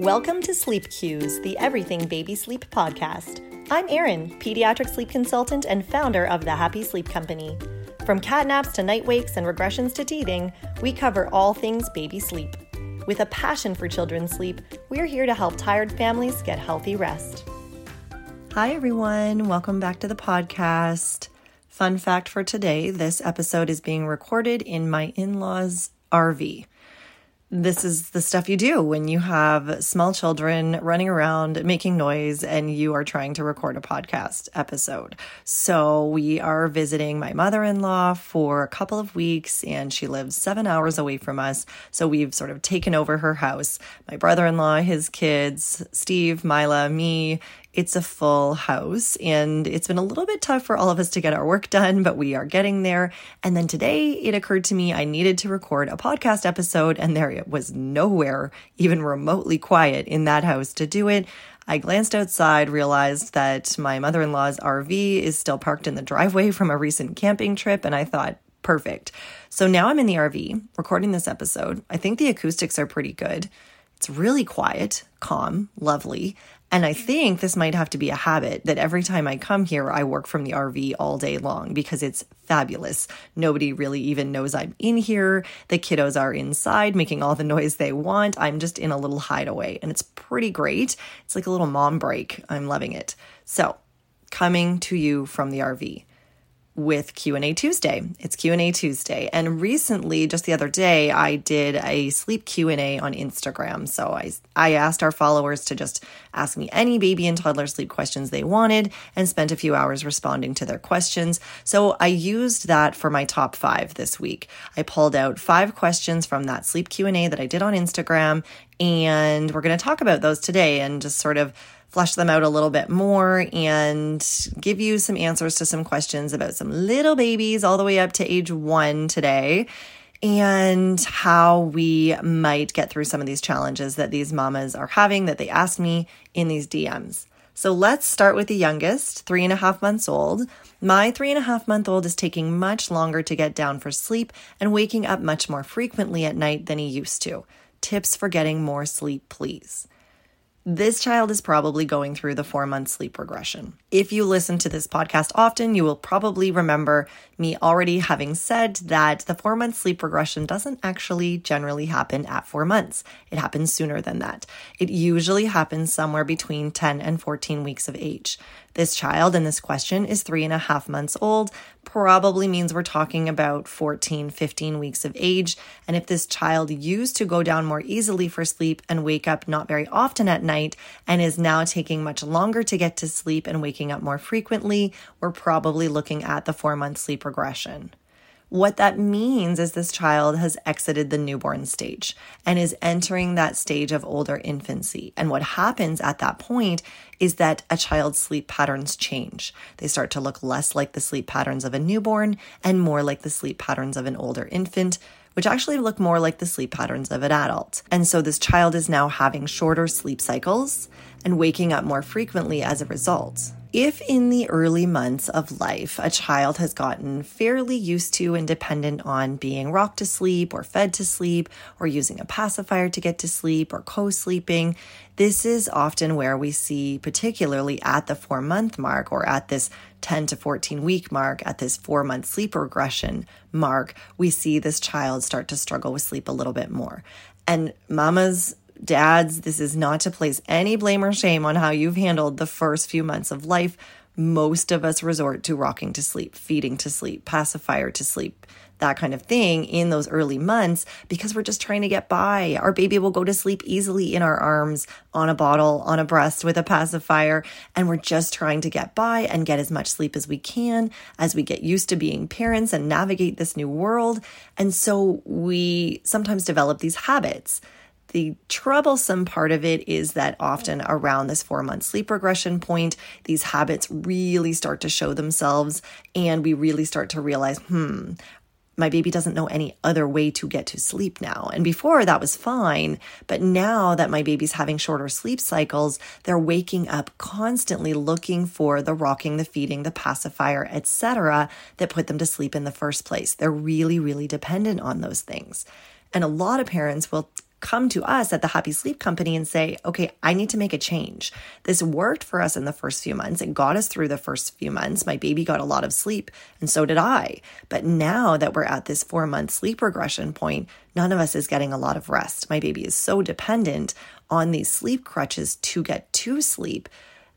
Welcome to Sleep Cues, the Everything Baby Sleep podcast. I'm Erin, pediatric sleep consultant and founder of the Happy Sleep Company. From cat naps to night wakes and regressions to teething, we cover all things baby sleep. With a passion for children's sleep, we're here to help tired families get healthy rest. Hi, everyone. Welcome back to the podcast. Fun fact for today this episode is being recorded in my in law's RV this is the stuff you do when you have small children running around making noise and you are trying to record a podcast episode. So, we are visiting my mother in law for a couple of weeks, and she lives seven hours away from us. So, we've sort of taken over her house. My brother in law, his kids, Steve, Mila, me, it's a full house and it's been a little bit tough for all of us to get our work done, but we are getting there. And then today it occurred to me I needed to record a podcast episode and there it was nowhere even remotely quiet in that house to do it. I glanced outside, realized that my mother in law's RV is still parked in the driveway from a recent camping trip, and I thought, perfect. So now I'm in the RV recording this episode. I think the acoustics are pretty good. It's really quiet, calm, lovely. And I think this might have to be a habit that every time I come here, I work from the RV all day long because it's fabulous. Nobody really even knows I'm in here. The kiddos are inside making all the noise they want. I'm just in a little hideaway and it's pretty great. It's like a little mom break. I'm loving it. So, coming to you from the RV with Q&A Tuesday. It's Q&A Tuesday. And recently, just the other day, I did a sleep Q&A on Instagram. So I I asked our followers to just ask me any baby and toddler sleep questions they wanted and spent a few hours responding to their questions. So I used that for my top 5 this week. I pulled out 5 questions from that sleep Q&A that I did on Instagram and we're going to talk about those today and just sort of flesh them out a little bit more and give you some answers to some questions about some little babies all the way up to age one today and how we might get through some of these challenges that these mamas are having that they asked me in these DMs. So let's start with the youngest, three and a half months old. My three and a half month old is taking much longer to get down for sleep and waking up much more frequently at night than he used to. Tips for getting more sleep, please this child is probably going through the four month sleep regression. If you listen to this podcast often, you will probably remember me already having said that the four month sleep regression doesn't actually generally happen at four months. It happens sooner than that. It usually happens somewhere between 10 and 14 weeks of age. This child in this question is three and a half months old, probably means we're talking about 14, 15 weeks of age. And if this child used to go down more easily for sleep and wake up not very often at night and is now taking much longer to get to sleep and waking up more frequently, we're probably looking at the four month sleep regression. What that means is this child has exited the newborn stage and is entering that stage of older infancy. And what happens at that point is that a child's sleep patterns change. They start to look less like the sleep patterns of a newborn and more like the sleep patterns of an older infant which actually look more like the sleep patterns of an adult. And so this child is now having shorter sleep cycles and waking up more frequently as a result. If in the early months of life a child has gotten fairly used to and dependent on being rocked to sleep or fed to sleep or using a pacifier to get to sleep or co sleeping, this is often where we see, particularly at the four month mark or at this 10 to 14 week mark, at this four month sleep regression mark, we see this child start to struggle with sleep a little bit more. And mamas Dads, this is not to place any blame or shame on how you've handled the first few months of life. Most of us resort to rocking to sleep, feeding to sleep, pacifier to sleep, that kind of thing in those early months because we're just trying to get by. Our baby will go to sleep easily in our arms, on a bottle, on a breast with a pacifier, and we're just trying to get by and get as much sleep as we can as we get used to being parents and navigate this new world. And so we sometimes develop these habits the troublesome part of it is that often around this four month sleep regression point, these habits really start to show themselves, and we really start to realize, hmm, my baby doesn't know any other way to get to sleep now. And before that was fine, but now that my baby's having shorter sleep cycles, they're waking up constantly looking for the rocking, the feeding, the pacifier, etc. that put them to sleep in the first place. They're really really dependent on those things. And a lot of parents will come to us at the Happy Sleep Company and say, okay, I need to make a change. This worked for us in the first few months. It got us through the first few months. My baby got a lot of sleep, and so did I. But now that we're at this four month sleep regression point, none of us is getting a lot of rest. My baby is so dependent on these sleep crutches to get to sleep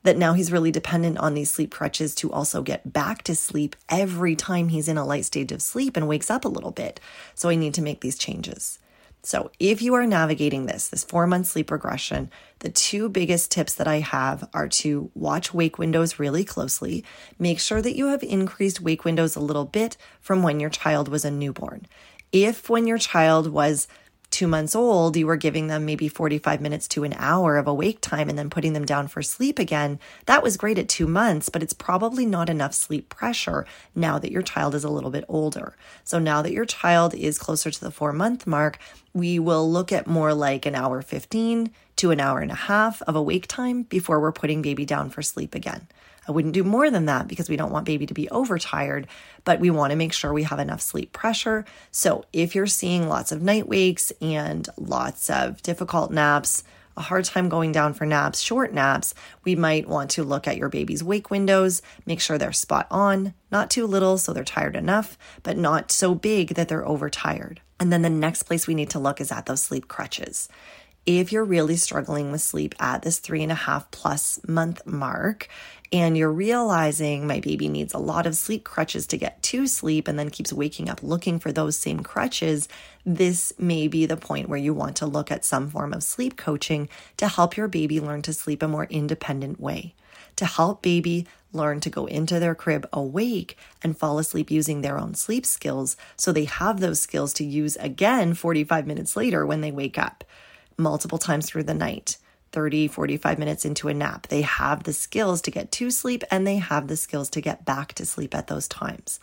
that now he's really dependent on these sleep crutches to also get back to sleep every time he's in a light stage of sleep and wakes up a little bit. So I need to make these changes. So, if you are navigating this, this four month sleep regression, the two biggest tips that I have are to watch wake windows really closely. Make sure that you have increased wake windows a little bit from when your child was a newborn. If when your child was two months old, you were giving them maybe 45 minutes to an hour of awake time and then putting them down for sleep again, that was great at two months, but it's probably not enough sleep pressure now that your child is a little bit older. So now that your child is closer to the four month mark, we will look at more like an hour 15 to an hour and a half of awake time before we're putting baby down for sleep again. I wouldn't do more than that because we don't want baby to be overtired, but we want to make sure we have enough sleep pressure. So if you're seeing lots of night wakes and lots of difficult naps, a hard time going down for naps, short naps, we might want to look at your baby's wake windows, make sure they're spot on, not too little so they're tired enough, but not so big that they're overtired. And then the next place we need to look is at those sleep crutches if you're really struggling with sleep at this three and a half plus month mark and you're realizing my baby needs a lot of sleep crutches to get to sleep and then keeps waking up looking for those same crutches, this may be the point where you want to look at some form of sleep coaching to help your baby learn to sleep a more independent way. To help baby learn to go into their crib awake and fall asleep using their own sleep skills so they have those skills to use again 45 minutes later when they wake up multiple times through the night. 30, 45 minutes into a nap. They have the skills to get to sleep and they have the skills to get back to sleep at those times.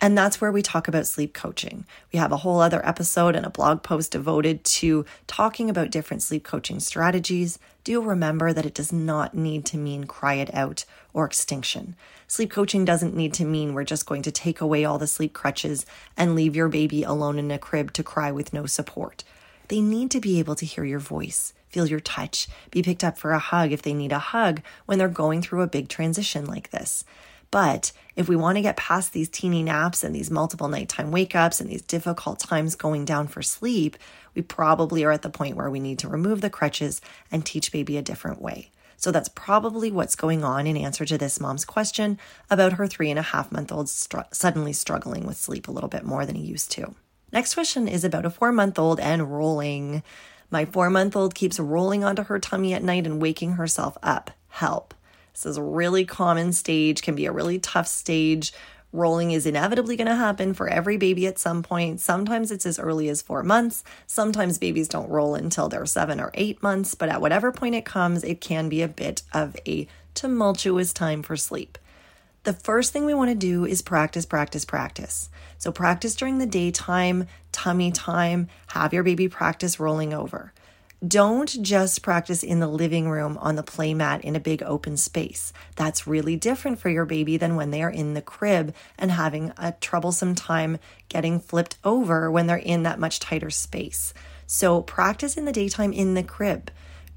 And that's where we talk about sleep coaching. We have a whole other episode and a blog post devoted to talking about different sleep coaching strategies. Do remember that it does not need to mean cry it out or extinction. Sleep coaching doesn't need to mean we're just going to take away all the sleep crutches and leave your baby alone in a crib to cry with no support. They need to be able to hear your voice, feel your touch, be picked up for a hug if they need a hug when they're going through a big transition like this. But if we want to get past these teeny naps and these multiple nighttime wake ups and these difficult times going down for sleep, we probably are at the point where we need to remove the crutches and teach baby a different way. So that's probably what's going on in answer to this mom's question about her three and a half month old str- suddenly struggling with sleep a little bit more than he used to. Next question is about a four month old and rolling. My four month old keeps rolling onto her tummy at night and waking herself up. Help. This is a really common stage, can be a really tough stage. Rolling is inevitably going to happen for every baby at some point. Sometimes it's as early as four months. Sometimes babies don't roll until they're seven or eight months, but at whatever point it comes, it can be a bit of a tumultuous time for sleep. The first thing we want to do is practice, practice, practice. So practice during the daytime, tummy time, have your baby practice rolling over. Don't just practice in the living room on the play mat in a big open space. That's really different for your baby than when they are in the crib and having a troublesome time getting flipped over when they're in that much tighter space. So practice in the daytime in the crib.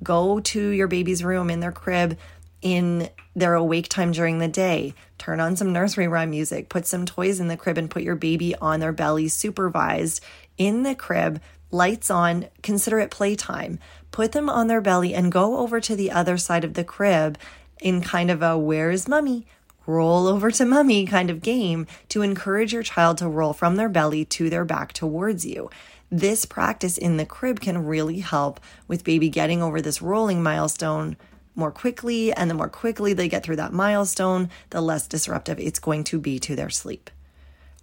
Go to your baby's room in their crib, in their awake time during the day. Turn on some nursery rhyme music, put some toys in the crib, and put your baby on their belly supervised in the crib, lights on, consider it playtime. Put them on their belly and go over to the other side of the crib in kind of a where's mummy? Roll over to mummy kind of game to encourage your child to roll from their belly to their back towards you. This practice in the crib can really help with baby getting over this rolling milestone more quickly. And the more quickly they get through that milestone, the less disruptive it's going to be to their sleep.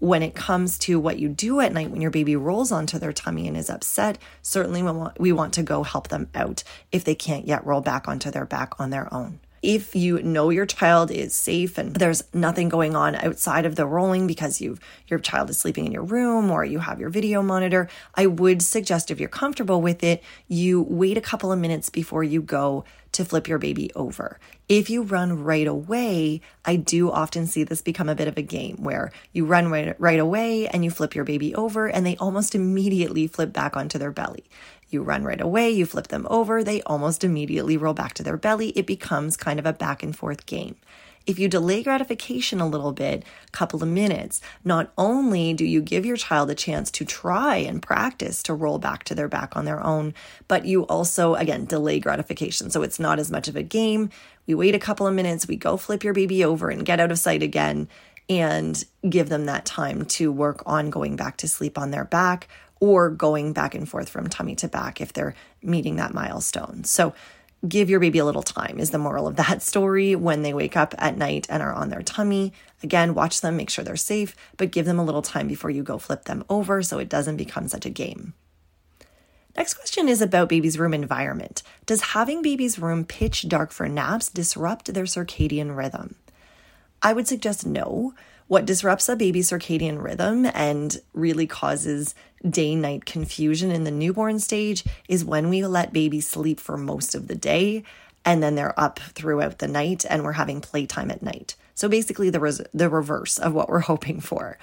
When it comes to what you do at night when your baby rolls onto their tummy and is upset, certainly we want, we want to go help them out if they can't yet roll back onto their back on their own. If you know your child is safe and there's nothing going on outside of the rolling because you your child is sleeping in your room or you have your video monitor, I would suggest if you're comfortable with it, you wait a couple of minutes before you go to flip your baby over. If you run right away, I do often see this become a bit of a game where you run right, right away and you flip your baby over and they almost immediately flip back onto their belly. You run right away, you flip them over, they almost immediately roll back to their belly. It becomes kind of a back and forth game. If you delay gratification a little bit, a couple of minutes, not only do you give your child a chance to try and practice to roll back to their back on their own, but you also, again, delay gratification. So it's not as much of a game. We wait a couple of minutes, we go flip your baby over and get out of sight again and give them that time to work on going back to sleep on their back or going back and forth from tummy to back if they're meeting that milestone. So give your baby a little time is the moral of that story when they wake up at night and are on their tummy. Again, watch them, make sure they're safe, but give them a little time before you go flip them over so it doesn't become such a game. Next question is about baby's room environment. Does having baby's room pitch dark for naps disrupt their circadian rhythm? I would suggest no. What disrupts a baby's circadian rhythm and really causes day night confusion in the newborn stage is when we let baby sleep for most of the day and then they're up throughout the night and we're having playtime at night. So basically, the, res- the reverse of what we're hoping for.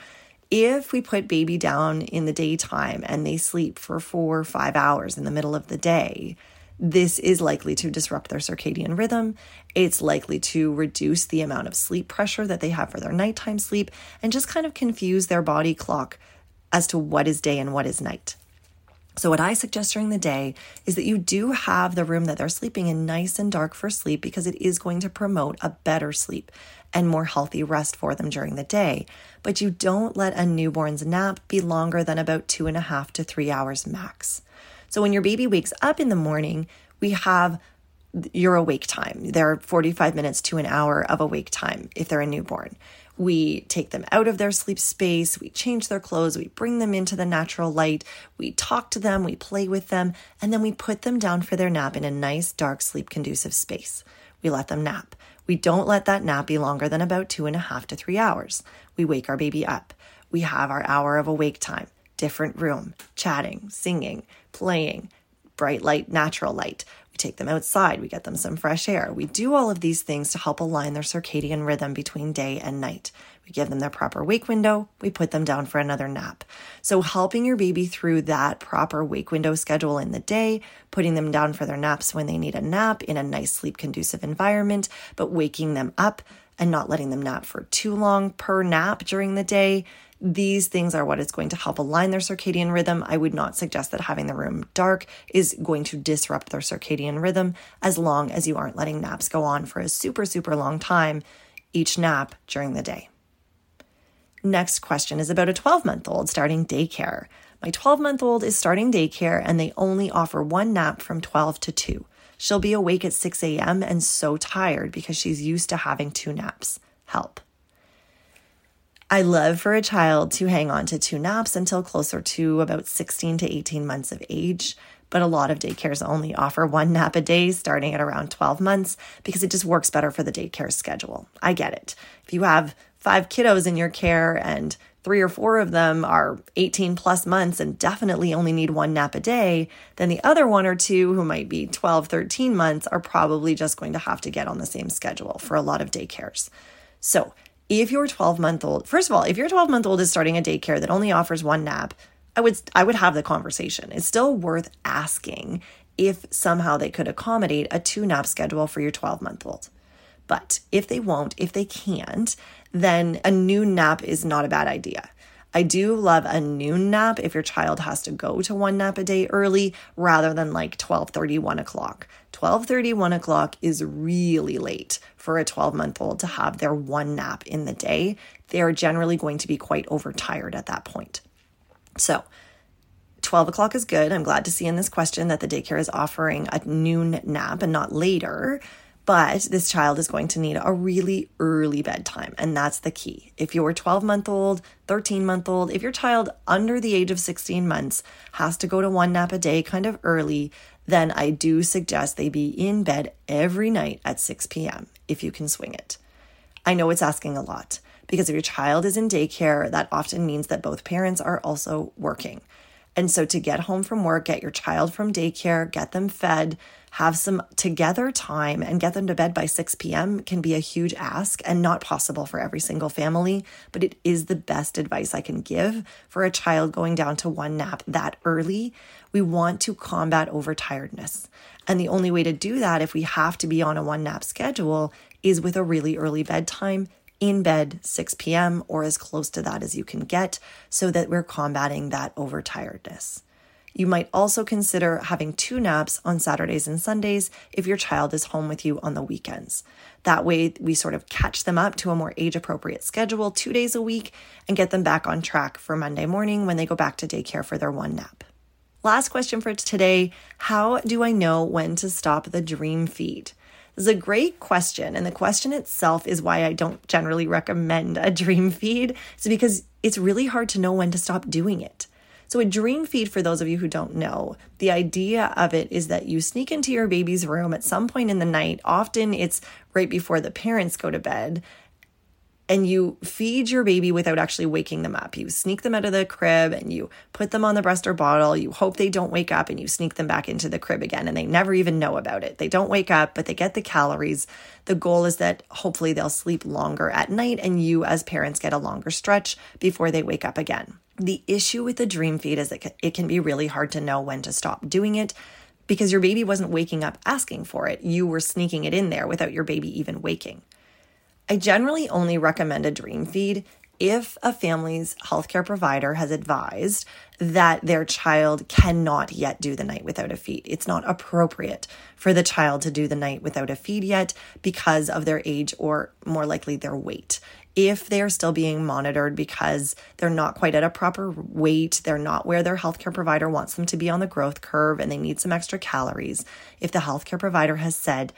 If we put baby down in the daytime and they sleep for four or five hours in the middle of the day, this is likely to disrupt their circadian rhythm. It's likely to reduce the amount of sleep pressure that they have for their nighttime sleep and just kind of confuse their body clock as to what is day and what is night. So, what I suggest during the day is that you do have the room that they're sleeping in nice and dark for sleep because it is going to promote a better sleep and more healthy rest for them during the day. But you don't let a newborn's nap be longer than about two and a half to three hours max. So, when your baby wakes up in the morning, we have your awake time. There are 45 minutes to an hour of awake time if they're a newborn. We take them out of their sleep space, we change their clothes, we bring them into the natural light, we talk to them, we play with them, and then we put them down for their nap in a nice, dark, sleep conducive space. We let them nap. We don't let that nap be longer than about two and a half to three hours. We wake our baby up. We have our hour of awake time, different room, chatting, singing, playing, bright light, natural light. We take them outside, we get them some fresh air. We do all of these things to help align their circadian rhythm between day and night. We give them their proper wake window, we put them down for another nap. So, helping your baby through that proper wake window schedule in the day, putting them down for their naps when they need a nap in a nice sleep conducive environment, but waking them up and not letting them nap for too long per nap during the day these things are what is going to help align their circadian rhythm. I would not suggest that having the room dark is going to disrupt their circadian rhythm as long as you aren't letting naps go on for a super, super long time each nap during the day. Next question is about a 12 month old starting daycare. My 12 month old is starting daycare and they only offer one nap from 12 to 2. She'll be awake at 6 a.m. and so tired because she's used to having two naps. Help. I love for a child to hang on to two naps until closer to about 16 to 18 months of age. But a lot of daycares only offer one nap a day starting at around 12 months because it just works better for the daycare schedule. I get it. If you have five kiddos in your care and three or four of them are 18 plus months and definitely only need one nap a day, then the other one or two who might be 12, 13 months are probably just going to have to get on the same schedule for a lot of daycares. So if your 12 month old, first of all, if your 12 month old is starting a daycare that only offers one nap, I would I would have the conversation. It's still worth asking if somehow they could accommodate a two nap schedule for your 12 month old. But if they won't, if they can't, then a noon nap is not a bad idea. I do love a noon nap if your child has to go to one nap a day early rather than like 12 30, 1 o'clock. 12 30, 1 o'clock is really late for a 12 month old to have their one nap in the day. They are generally going to be quite overtired at that point. So, 12 o'clock is good. I'm glad to see in this question that the daycare is offering a noon nap and not later. But this child is going to need a really early bedtime, and that's the key. If you're 12 month old, 13 month old, if your child under the age of 16 months has to go to one nap a day kind of early, then I do suggest they be in bed every night at 6 p.m. if you can swing it. I know it's asking a lot because if your child is in daycare, that often means that both parents are also working. And so to get home from work, get your child from daycare, get them fed, have some together time and get them to bed by 6 p.m. can be a huge ask and not possible for every single family, but it is the best advice I can give for a child going down to one nap that early. We want to combat overtiredness. And the only way to do that, if we have to be on a one nap schedule, is with a really early bedtime in bed 6 p.m. or as close to that as you can get so that we're combating that overtiredness. You might also consider having two naps on Saturdays and Sundays if your child is home with you on the weekends. That way, we sort of catch them up to a more age appropriate schedule two days a week and get them back on track for Monday morning when they go back to daycare for their one nap. Last question for today How do I know when to stop the dream feed? This is a great question. And the question itself is why I don't generally recommend a dream feed. It's because it's really hard to know when to stop doing it. So, a dream feed, for those of you who don't know, the idea of it is that you sneak into your baby's room at some point in the night. Often it's right before the parents go to bed. And you feed your baby without actually waking them up. You sneak them out of the crib and you put them on the breast or bottle. You hope they don't wake up and you sneak them back into the crib again. And they never even know about it. They don't wake up, but they get the calories. The goal is that hopefully they'll sleep longer at night and you, as parents, get a longer stretch before they wake up again. The issue with the dream feed is that it can be really hard to know when to stop doing it because your baby wasn't waking up asking for it. You were sneaking it in there without your baby even waking. I generally only recommend a dream feed if a family's healthcare provider has advised that their child cannot yet do the night without a feed. It's not appropriate for the child to do the night without a feed yet because of their age or more likely their weight if they're still being monitored because they're not quite at a proper weight, they're not where their healthcare provider wants them to be on the growth curve, and they need some extra calories, if the healthcare provider has said,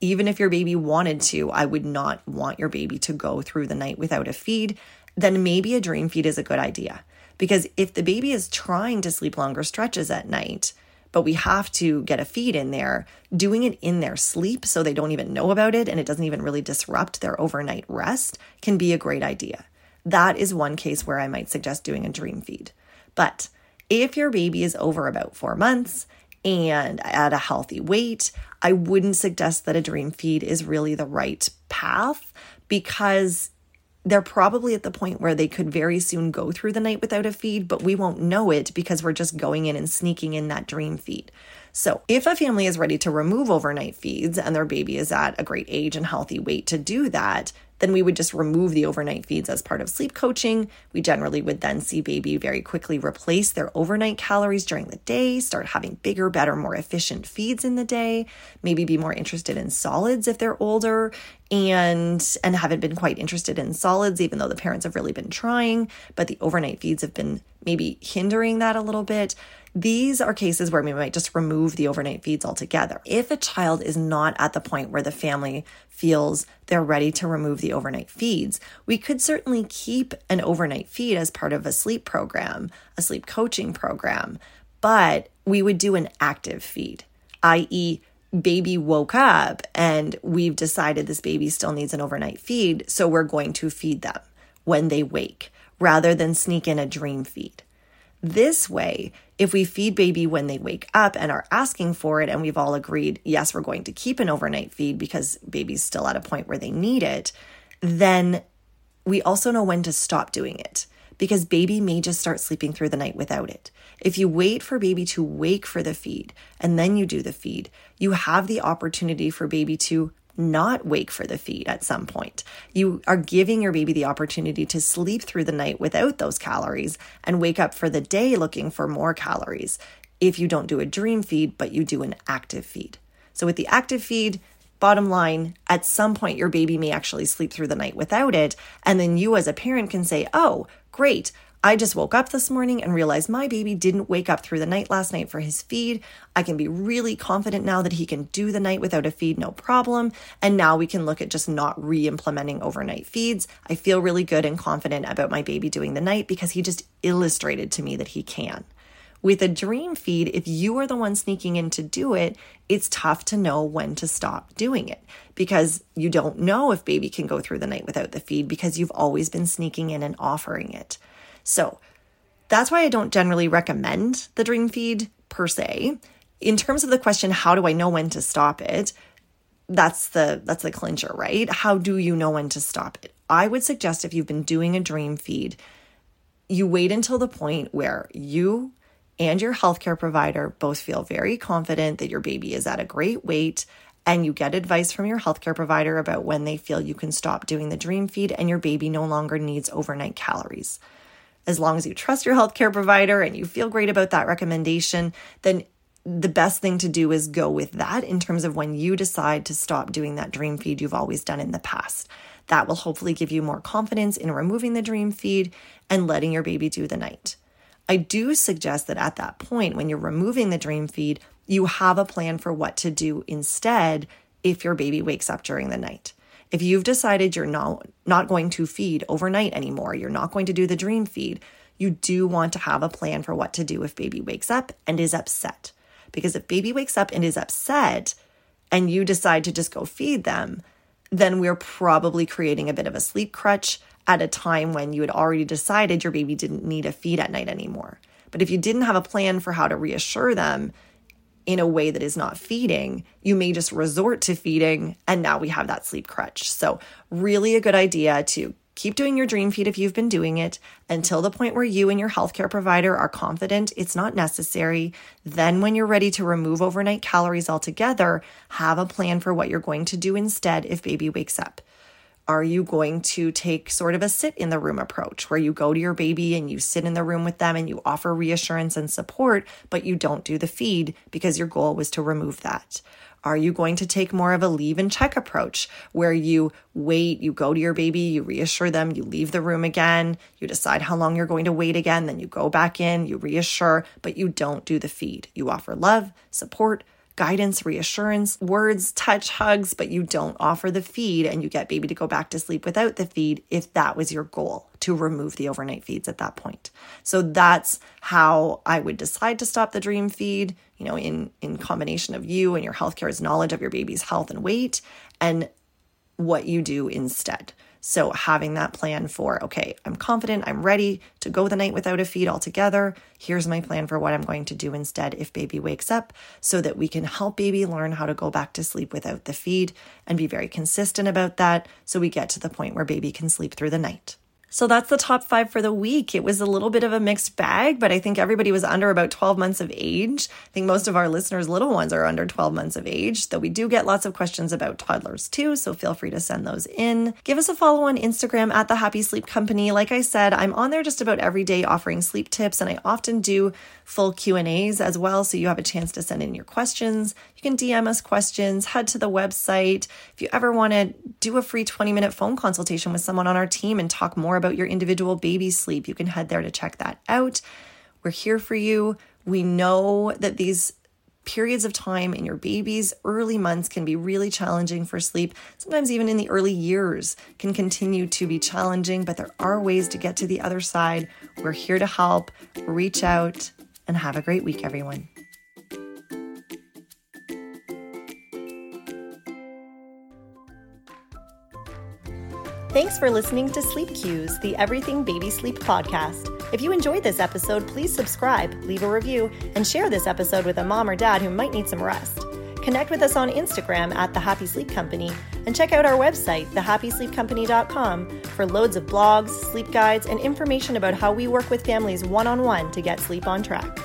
even if your baby wanted to, I would not want your baby to go through the night without a feed, then maybe a dream feed is a good idea. Because if the baby is trying to sleep longer stretches at night, but we have to get a feed in there, doing it in their sleep so they don't even know about it and it doesn't even really disrupt their overnight rest can be a great idea. That is one case where I might suggest doing a dream feed. But if your baby is over about four months and at a healthy weight, I wouldn't suggest that a dream feed is really the right path because they're probably at the point where they could very soon go through the night without a feed, but we won't know it because we're just going in and sneaking in that dream feed. So, if a family is ready to remove overnight feeds and their baby is at a great age and healthy weight to do that, then we would just remove the overnight feeds as part of sleep coaching. We generally would then see baby very quickly replace their overnight calories during the day, start having bigger, better, more efficient feeds in the day, maybe be more interested in solids if they're older and and haven't been quite interested in solids even though the parents have really been trying, but the overnight feeds have been maybe hindering that a little bit. These are cases where we might just remove the overnight feeds altogether. If a child is not at the point where the family feels they're ready to remove the overnight feeds, we could certainly keep an overnight feed as part of a sleep program, a sleep coaching program, but we would do an active feed, i.e., baby woke up and we've decided this baby still needs an overnight feed, so we're going to feed them when they wake rather than sneak in a dream feed. This way, if we feed baby when they wake up and are asking for it, and we've all agreed, yes, we're going to keep an overnight feed because baby's still at a point where they need it, then we also know when to stop doing it because baby may just start sleeping through the night without it. If you wait for baby to wake for the feed and then you do the feed, you have the opportunity for baby to not wake for the feed at some point. You are giving your baby the opportunity to sleep through the night without those calories and wake up for the day looking for more calories if you don't do a dream feed, but you do an active feed. So, with the active feed, bottom line, at some point your baby may actually sleep through the night without it. And then you, as a parent, can say, Oh, great. I just woke up this morning and realized my baby didn't wake up through the night last night for his feed. I can be really confident now that he can do the night without a feed, no problem. And now we can look at just not re implementing overnight feeds. I feel really good and confident about my baby doing the night because he just illustrated to me that he can. With a dream feed, if you are the one sneaking in to do it, it's tough to know when to stop doing it because you don't know if baby can go through the night without the feed because you've always been sneaking in and offering it. So, that's why I don't generally recommend the dream feed per se. In terms of the question, how do I know when to stop it? That's the that's the clincher, right? How do you know when to stop it? I would suggest if you've been doing a dream feed, you wait until the point where you and your healthcare provider both feel very confident that your baby is at a great weight and you get advice from your healthcare provider about when they feel you can stop doing the dream feed and your baby no longer needs overnight calories. As long as you trust your healthcare provider and you feel great about that recommendation, then the best thing to do is go with that in terms of when you decide to stop doing that dream feed you've always done in the past. That will hopefully give you more confidence in removing the dream feed and letting your baby do the night. I do suggest that at that point, when you're removing the dream feed, you have a plan for what to do instead if your baby wakes up during the night. If you've decided you're not, not going to feed overnight anymore, you're not going to do the dream feed, you do want to have a plan for what to do if baby wakes up and is upset. Because if baby wakes up and is upset and you decide to just go feed them, then we're probably creating a bit of a sleep crutch at a time when you had already decided your baby didn't need a feed at night anymore. But if you didn't have a plan for how to reassure them in a way that is not feeding, you may just resort to feeding and now we have that sleep crutch. So, really a good idea to Keep doing your dream feed if you've been doing it until the point where you and your healthcare provider are confident it's not necessary. Then, when you're ready to remove overnight calories altogether, have a plan for what you're going to do instead if baby wakes up. Are you going to take sort of a sit in the room approach where you go to your baby and you sit in the room with them and you offer reassurance and support, but you don't do the feed because your goal was to remove that? Are you going to take more of a leave and check approach where you wait, you go to your baby, you reassure them, you leave the room again, you decide how long you're going to wait again, then you go back in, you reassure, but you don't do the feed. You offer love, support, guidance, reassurance, words, touch, hugs, but you don't offer the feed and you get baby to go back to sleep without the feed if that was your goal to remove the overnight feeds at that point. So that's how I would decide to stop the dream feed, you know, in in combination of you and your healthcare's knowledge of your baby's health and weight and what you do instead. So, having that plan for, okay, I'm confident, I'm ready to go the night without a feed altogether. Here's my plan for what I'm going to do instead if baby wakes up so that we can help baby learn how to go back to sleep without the feed and be very consistent about that so we get to the point where baby can sleep through the night. So that's the top five for the week. It was a little bit of a mixed bag, but I think everybody was under about 12 months of age. I think most of our listeners, little ones, are under 12 months of age, though we do get lots of questions about toddlers too. So feel free to send those in. Give us a follow on Instagram at the Happy Sleep Company. Like I said, I'm on there just about every day offering sleep tips, and I often do full Q&As as well so you have a chance to send in your questions. You can DM us questions, head to the website. If you ever want to do a free 20-minute phone consultation with someone on our team and talk more about your individual baby sleep, you can head there to check that out. We're here for you. We know that these periods of time in your baby's early months can be really challenging for sleep. Sometimes, even in the early years, can continue to be challenging, but there are ways to get to the other side. We're here to help. Reach out and have a great week, everyone. Thanks for listening to Sleep Cues, the Everything Baby Sleep podcast. If you enjoyed this episode, please subscribe, leave a review, and share this episode with a mom or dad who might need some rest. Connect with us on Instagram at The Happy Sleep Company and check out our website, thehappysleepcompany.com, for loads of blogs, sleep guides, and information about how we work with families one on one to get sleep on track.